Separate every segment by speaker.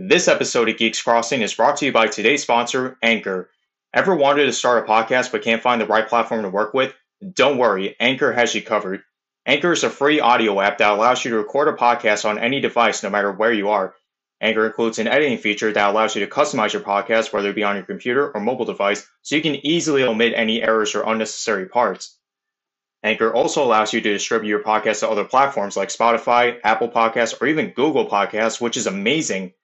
Speaker 1: This episode of Geeks Crossing is brought to you by today's sponsor, Anchor. Ever wanted to start a podcast but can't find the right platform to work with? Don't worry, Anchor has you covered. Anchor is a free audio app that allows you to record a podcast on any device no matter where you are. Anchor includes an editing feature that allows you to customize your podcast, whether it be on your computer or mobile device, so you can easily omit any errors or unnecessary parts. Anchor also allows you to distribute your podcast to other platforms like Spotify, Apple Podcasts, or even Google Podcasts, which is amazing.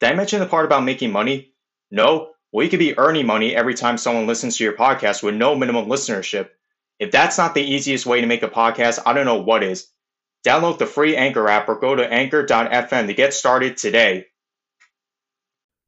Speaker 1: Did I mention the part about making money? No? Well, you could be earning money every time someone listens to your podcast with no minimum listenership. If that's not the easiest way to make a podcast, I don't know what is. Download the free Anchor app or go to anchor.fm to get started today.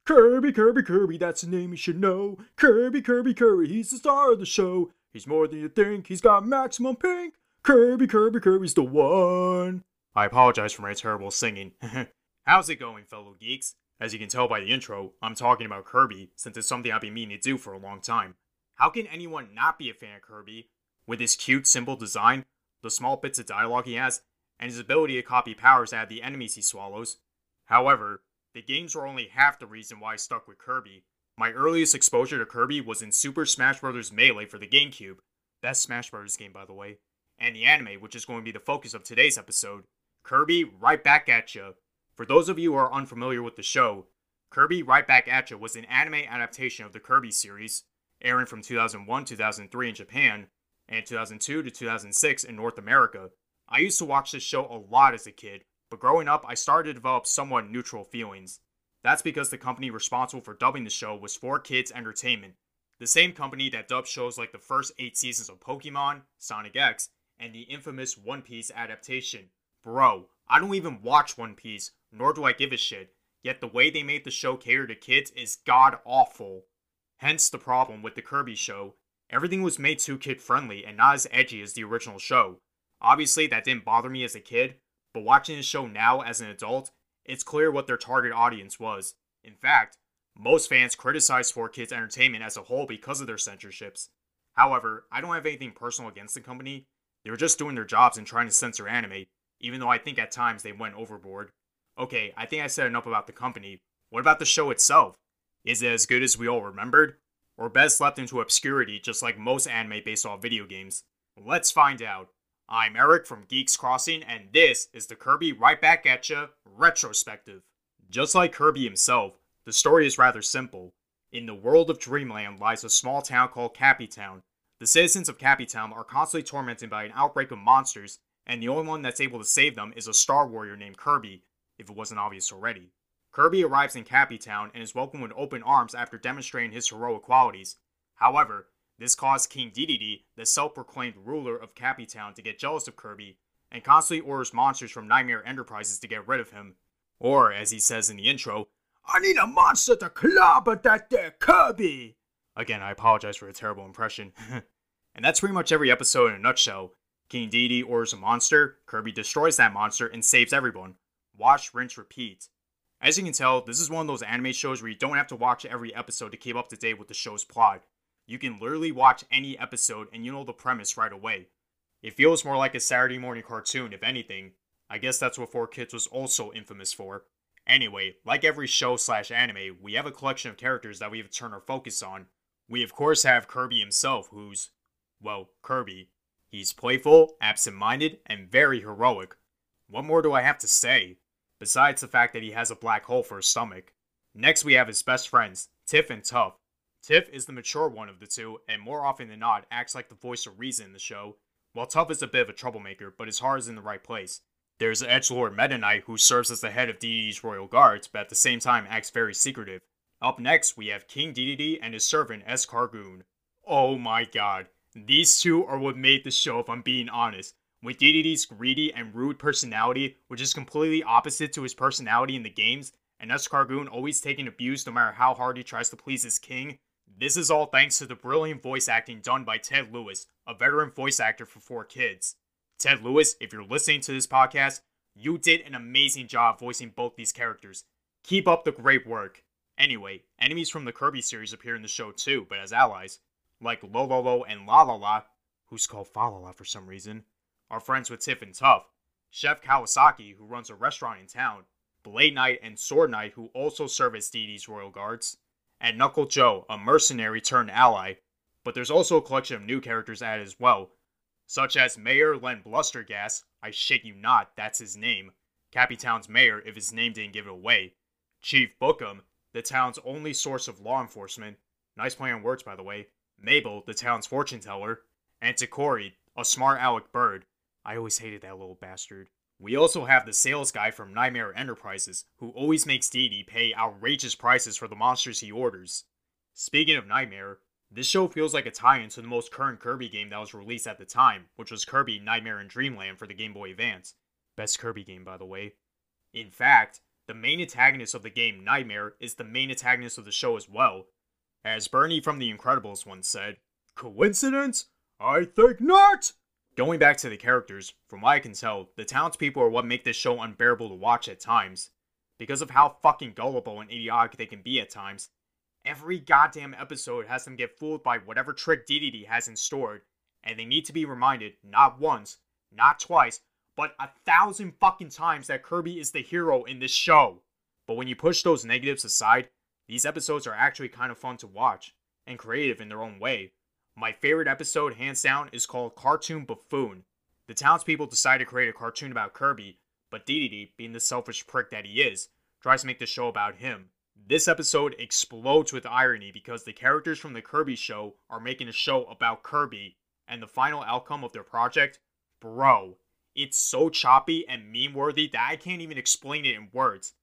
Speaker 2: Kirby, Kirby, Kirby, that's the name you should know. Kirby, Kirby, Kirby, he's the star of the show. He's more than you think, he's got maximum pink. Kirby, Kirby, Kirby's the one.
Speaker 3: I apologize for my terrible singing. How's it going, fellow geeks? As you can tell by the intro, I'm talking about Kirby, since it's something I've been meaning to do for a long time. How can anyone not be a fan of Kirby? With his cute, simple design, the small bits of dialogue he has, and his ability to copy powers out of the enemies he swallows. However, the games were only half the reason why I stuck with Kirby. My earliest exposure to Kirby was in Super Smash Bros. Melee for the GameCube, best Smash Bros. game by the way, and the anime, which is going to be the focus of today's episode. Kirby, right back at ya. For those of you who are unfamiliar with the show, Kirby Right Back At was an anime adaptation of the Kirby series, airing from 2001 2003 in Japan, and 2002 to 2006 in North America. I used to watch this show a lot as a kid, but growing up, I started to develop somewhat neutral feelings. That's because the company responsible for dubbing the show was 4Kids Entertainment, the same company that dubbed shows like the first eight seasons of Pokemon, Sonic X, and the infamous One Piece adaptation. Bro, I don't even watch One Piece, nor do I give a shit, yet the way they made the show cater to kids is god awful. Hence the problem with the Kirby show. Everything was made too kid friendly and not as edgy as the original show. Obviously, that didn't bother me as a kid, but watching the show now as an adult, it's clear what their target audience was. In fact, most fans criticize 4Kids Entertainment as a whole because of their censorships. However, I don't have anything personal against the company. They were just doing their jobs and trying to censor anime, even though I think at times they went overboard. Okay, I think I said enough about the company. What about the show itself? Is it as good as we all remembered? Or best left into obscurity just like most anime based off video games? Let's find out. I'm Eric from Geeks Crossing, and this is the Kirby Right Back At Ya retrospective. Just like Kirby himself, the story is rather simple. In the world of Dreamland lies a small town called Cappy Town. The citizens of Cappy Town are constantly tormented by an outbreak of monsters, and the only one that's able to save them is a Star Warrior named Kirby, if it wasn't obvious already. Kirby arrives in Cappy Town and is welcomed with open arms after demonstrating his heroic qualities. However, this caused King Dedede, the self-proclaimed ruler of Cappy Town, to get jealous of Kirby and constantly orders monsters from Nightmare Enterprises to get rid of him. Or, as he says in the intro, I need a monster to clobber that there Kirby! Again, I apologize for a terrible impression. and that's pretty much every episode in a nutshell. King Dedede orders a monster, Kirby destroys that monster, and saves everyone. Watch, rinse, repeat. As you can tell, this is one of those anime shows where you don't have to watch every episode to keep up to date with the show's plot. You can literally watch any episode and you know the premise right away. It feels more like a Saturday morning cartoon, if anything. I guess that's what 4Kids was also infamous for. Anyway, like every show slash anime, we have a collection of characters that we have to turn our focus on. We of course have Kirby himself, who's, well, Kirby. He's playful, absent-minded, and very heroic. What more do I have to say? Besides the fact that he has a black hole for a stomach. Next we have his best friends, Tiff and Tuff. Tiff is the mature one of the two, and more often than not acts like the voice of reason in the show, while Tuff is a bit of a troublemaker, but his heart is in the right place. There's Edgelord Meta Knight, who serves as the head of Dedede's royal guards, but at the same time acts very secretive. Up next, we have King Dedede and his servant Escargoon. Oh my god, these two are what made the show if I'm being honest. With Dedede's greedy and rude personality, which is completely opposite to his personality in the games, and Escargoon always taking abuse no matter how hard he tries to please his king, this is all thanks to the brilliant voice acting done by Ted Lewis, a veteran voice actor for 4Kids. Ted Lewis, if you're listening to this podcast, you did an amazing job voicing both these characters. Keep up the great work. Anyway, enemies from the Kirby series appear in the show too, but as allies, like Lololo and La La La, who's called Falala for some reason, are friends with Tiff and Tuff. Chef Kawasaki, who runs a restaurant in town, Blade Knight, and Sword Knight, who also serve as Dedede's royal guards, and Knuckle Joe, a mercenary turned ally. But there's also a collection of new characters added as well, such as Mayor Len Blustergas, I shit you not, that's his name, Cappytown's mayor if his name didn't give it away, Chief Bookham, the town's only source of law enforcement, nice play on words by the way, Mabel, the town's fortune teller, and Takori, a smart aleck bird. I always hated that little bastard. We also have the sales guy from Nightmare Enterprises, who always makes Dede pay outrageous prices for the monsters he orders. Speaking of Nightmare, this show feels like a tie-in to the most current Kirby game that was released at the time, which was Kirby Nightmare in Dreamland for the Game Boy Advance. Best Kirby game, by the way. In fact, the main antagonist of the game, Nightmare, is the main antagonist of the show as well. As Bernie from The Incredibles once said, Coincidence? I think not! Going back to the characters, from what I can tell, the townspeople are what make this show unbearable to watch at times. Because of how fucking gullible and idiotic they can be at times, every goddamn episode has them get fooled by whatever trick Dedede has in store, and they need to be reminded not once, not twice, but a thousand fucking times that Kirby is the hero in this show. But when you push those negatives aside, these episodes are actually kind of fun to watch, and creative in their own way. My favorite episode, hands down, is called Cartoon Buffoon. The townspeople decide to create a cartoon about Kirby, but Dedede, being the selfish prick that he is, tries to make the show about him. This episode explodes with irony because the characters from the Kirby show are making a show about Kirby, and the final outcome of their project, bro, it's so choppy and meme worthy that I can't even explain it in words.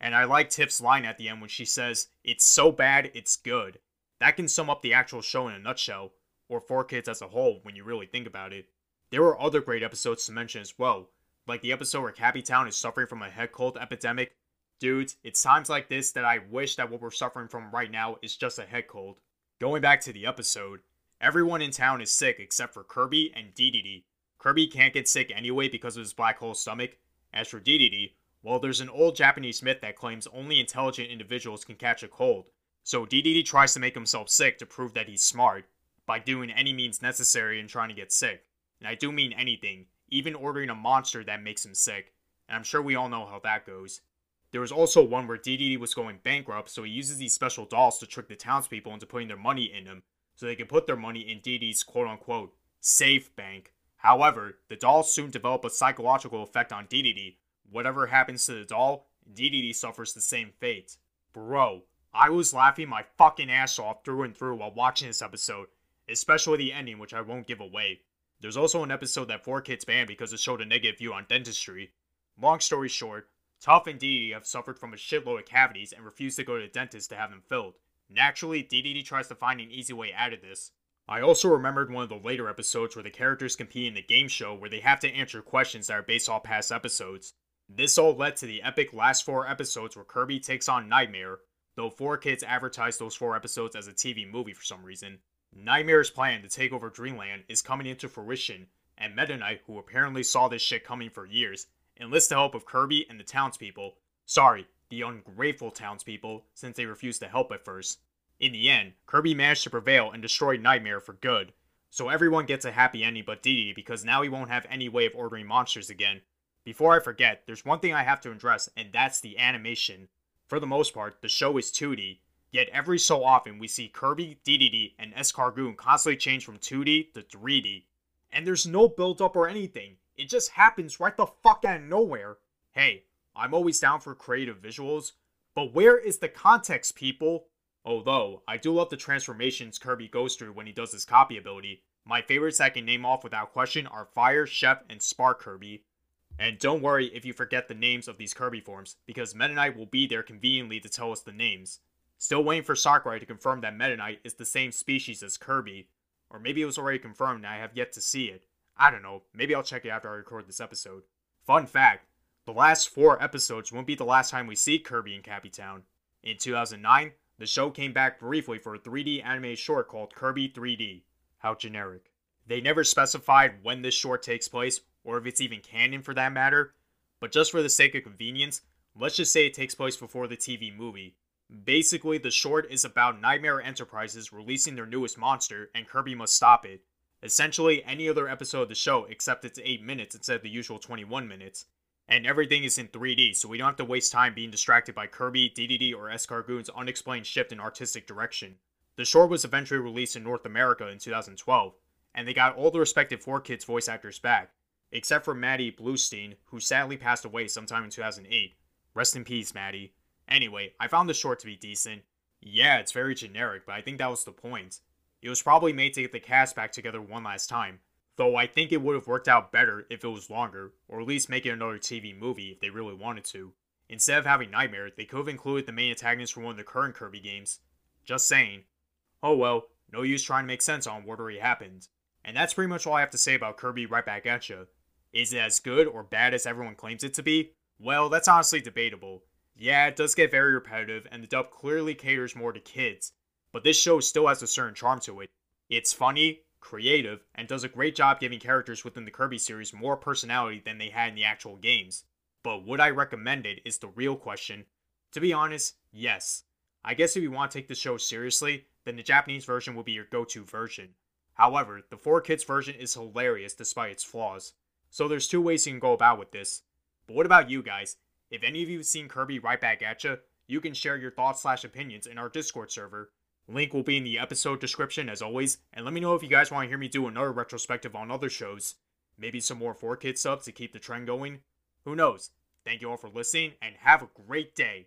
Speaker 3: And I like Tiff's line at the end when she says, It's so bad, it's good. That can sum up the actual show in a nutshell, or 4Kids as a whole when you really think about it. There were other great episodes to mention as well, like the episode where Cappytown is suffering from a head cold epidemic. Dudes, it's times like this that I wish that what we're suffering from right now is just a head cold. Going back to the episode, everyone in town is sick except for Kirby and Dedede. Kirby can't get sick anyway because of his black hole stomach. As for Dedede, well, there's an old Japanese myth that claims only intelligent individuals can catch a cold, so Dedede tries to make himself sick to prove that he's smart by doing any means necessary in trying to get sick. And I do mean anything, even ordering a monster that makes him sick. And I'm sure we all know how that goes. There was also one where Dedede was going bankrupt, so he uses these special dolls to trick the townspeople into putting their money in them, so they can put their money in Dedede's quote unquote safe bank. However, the dolls soon develop a psychological effect on Dedede. Whatever happens to the doll, Dedede suffers the same fate. Bro, I was laughing my fucking ass off through and through while watching this episode, especially the ending, which I won't give away. There's also an episode that 4Kids banned because it showed a negative view on dentistry. Long story short, Tuff and Dedede have suffered from a shitload of cavities and refuse to go to the dentist to have them filled. Naturally, Dedede tries to find an easy way out of this. I also remembered one of the later episodes where the characters compete in the game show where they have to answer questions that are based off past episodes. This all led to the epic last four episodes where Kirby takes on Nightmare, though 4Kids advertised those four episodes as a TV movie for some reason. Nightmare's plan to take over Dreamland is coming into fruition, and Meta Knight, who apparently saw this shit coming for years, enlists the help of Kirby and the townspeople. Sorry, the ungrateful townspeople, since they refused to help at first. In the end, Kirby managed to prevail and destroy Nightmare for good. So everyone gets a happy ending but Dedede because now he won't have any way of ordering monsters again. Before I forget, there's one thing I have to address, and that's the animation. For the most part, the show is 2D, yet every so often we see Kirby, Dedede, and Escargoon constantly change from 2D to 3D. And there's no build up or anything, it just happens right the fuck out of nowhere. Hey, I'm always down for creative visuals, but where is the context, people? Although, I do love the transformations Kirby goes through when he does his copy ability. My favorites I can name off without question are Fire, Chef, and Spark Kirby. And don't worry if you forget the names of these Kirby forms, because Meta Knight will be there conveniently to tell us the names. Still waiting for Sakurai to confirm that Meta Knight is the same species as Kirby. Or maybe it was already confirmed and I have yet to see it. I don't know, maybe I'll check it after I record this episode. Fun fact, the last four episodes won't be the last time we see Kirby in Cappytown. In 2009, the show came back briefly for a 3D anime short called Kirby 3D. How generic. They never specified when this short takes place or if it's even canon for that matter, but just for the sake of convenience, let's just say it takes place before the TV movie. Basically, the short is about Nightmare Enterprises releasing their newest monster, and Kirby must stop it. Essentially, any other episode of the show, except it's 8 minutes instead of the usual 21 minutes. And everything is in 3D, so we don't have to waste time being distracted by Kirby, Dedede, or Escargoon's unexplained shift in artistic direction. The short was eventually released in North America in 2012, and they got all the respective 4Kids voice actors back, except for Maddie Blaustein, who sadly passed away sometime in 2008. Rest in peace, Maddie. Anyway, I found the short to be decent. Yeah, it's very generic, but I think that was the point. It was probably made to get the cast back together one last time, though I think it would have worked out better if it was longer, or at least make it another TV movie if they really wanted to. Instead of having Nightmare, they could have included the main antagonist from one of the current Kirby games. Just saying. Oh well, no use trying to make sense on what already happened. And that's pretty much all I have to say about Kirby right back at you. Is it as good or bad as everyone claims it to be? Well, that's honestly debatable. Yeah, it does get very repetitive, and the dub clearly caters more to kids, but this show still has a certain charm to it. It's funny, creative, and does a great job giving characters within the Kirby series more personality than they had in the actual games. But would I recommend it is the real question. To be honest, yes. I guess if you want to take the show seriously, then the Japanese version will be your go to version. However, the 4Kids version is hilarious despite its flaws. So there's two ways you can go about with this. But what about you guys? If any of you have seen Kirby right back at you, you can share your thoughts slash opinions in our Discord server. Link will be in the episode description as always, and let me know if you guys want to hear me do another retrospective on other shows. Maybe some more 4Kids subs to keep the trend going. Who knows? Thank you all for listening, and have a great day.